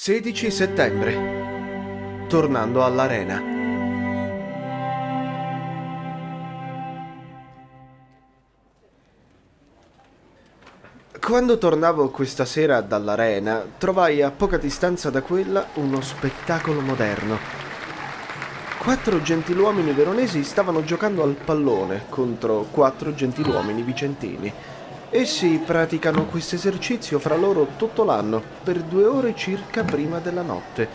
16 settembre. Tornando all'arena. Quando tornavo questa sera dall'arena, trovai a poca distanza da quella uno spettacolo moderno. Quattro gentiluomini veronesi stavano giocando al pallone contro quattro gentiluomini vicentini. Essi praticano questo esercizio fra loro tutto l'anno, per due ore circa prima della notte,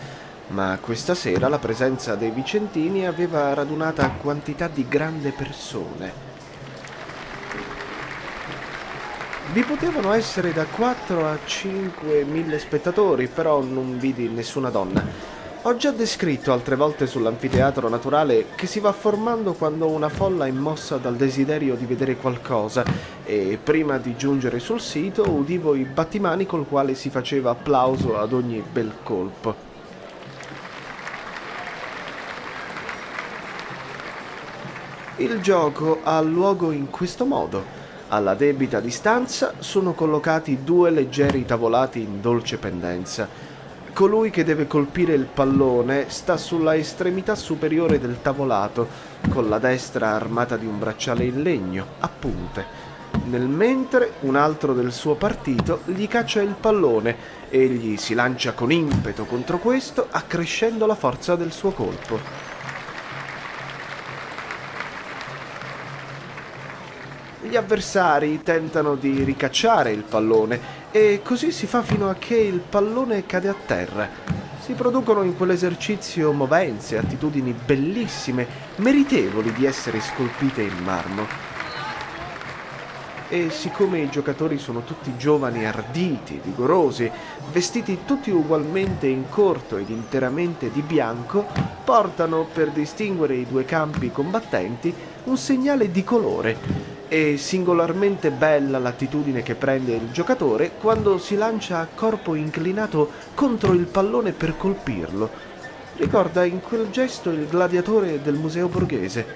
ma questa sera la presenza dei vicentini aveva radunata quantità di grandi persone. Vi potevano essere da 4 a 5 mille spettatori, però non vidi nessuna donna. Ho già descritto altre volte sull'anfiteatro naturale che si va formando quando una folla è mossa dal desiderio di vedere qualcosa e prima di giungere sul sito udivo i battimani col quale si faceva applauso ad ogni bel colpo. Il gioco ha luogo in questo modo. Alla debita distanza sono collocati due leggeri tavolati in dolce pendenza. Colui che deve colpire il pallone sta sulla estremità superiore del tavolato, con la destra armata di un bracciale in legno, a punte. Nel mentre un altro del suo partito gli caccia il pallone, egli si lancia con impeto contro questo, accrescendo la forza del suo colpo. Gli avversari tentano di ricacciare il pallone e così si fa fino a che il pallone cade a terra. Si producono in quell'esercizio movenze, attitudini bellissime, meritevoli di essere scolpite in marmo. E siccome i giocatori sono tutti giovani arditi, vigorosi, vestiti tutti ugualmente in corto ed interamente di bianco, portano per distinguere i due campi combattenti un segnale di colore è singolarmente bella l'attitudine che prende il giocatore quando si lancia a corpo inclinato contro il pallone per colpirlo. Ricorda in quel gesto il gladiatore del museo borghese.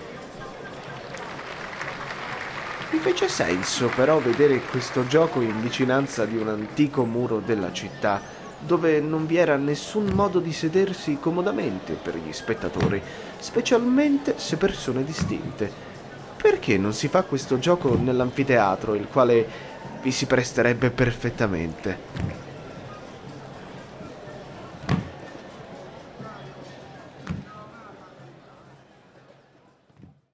Mi fece senso però vedere questo gioco in vicinanza di un antico muro della città, dove non vi era nessun modo di sedersi comodamente per gli spettatori, specialmente se persone distinte. Perché non si fa questo gioco nell'anfiteatro, il quale vi si presterebbe perfettamente?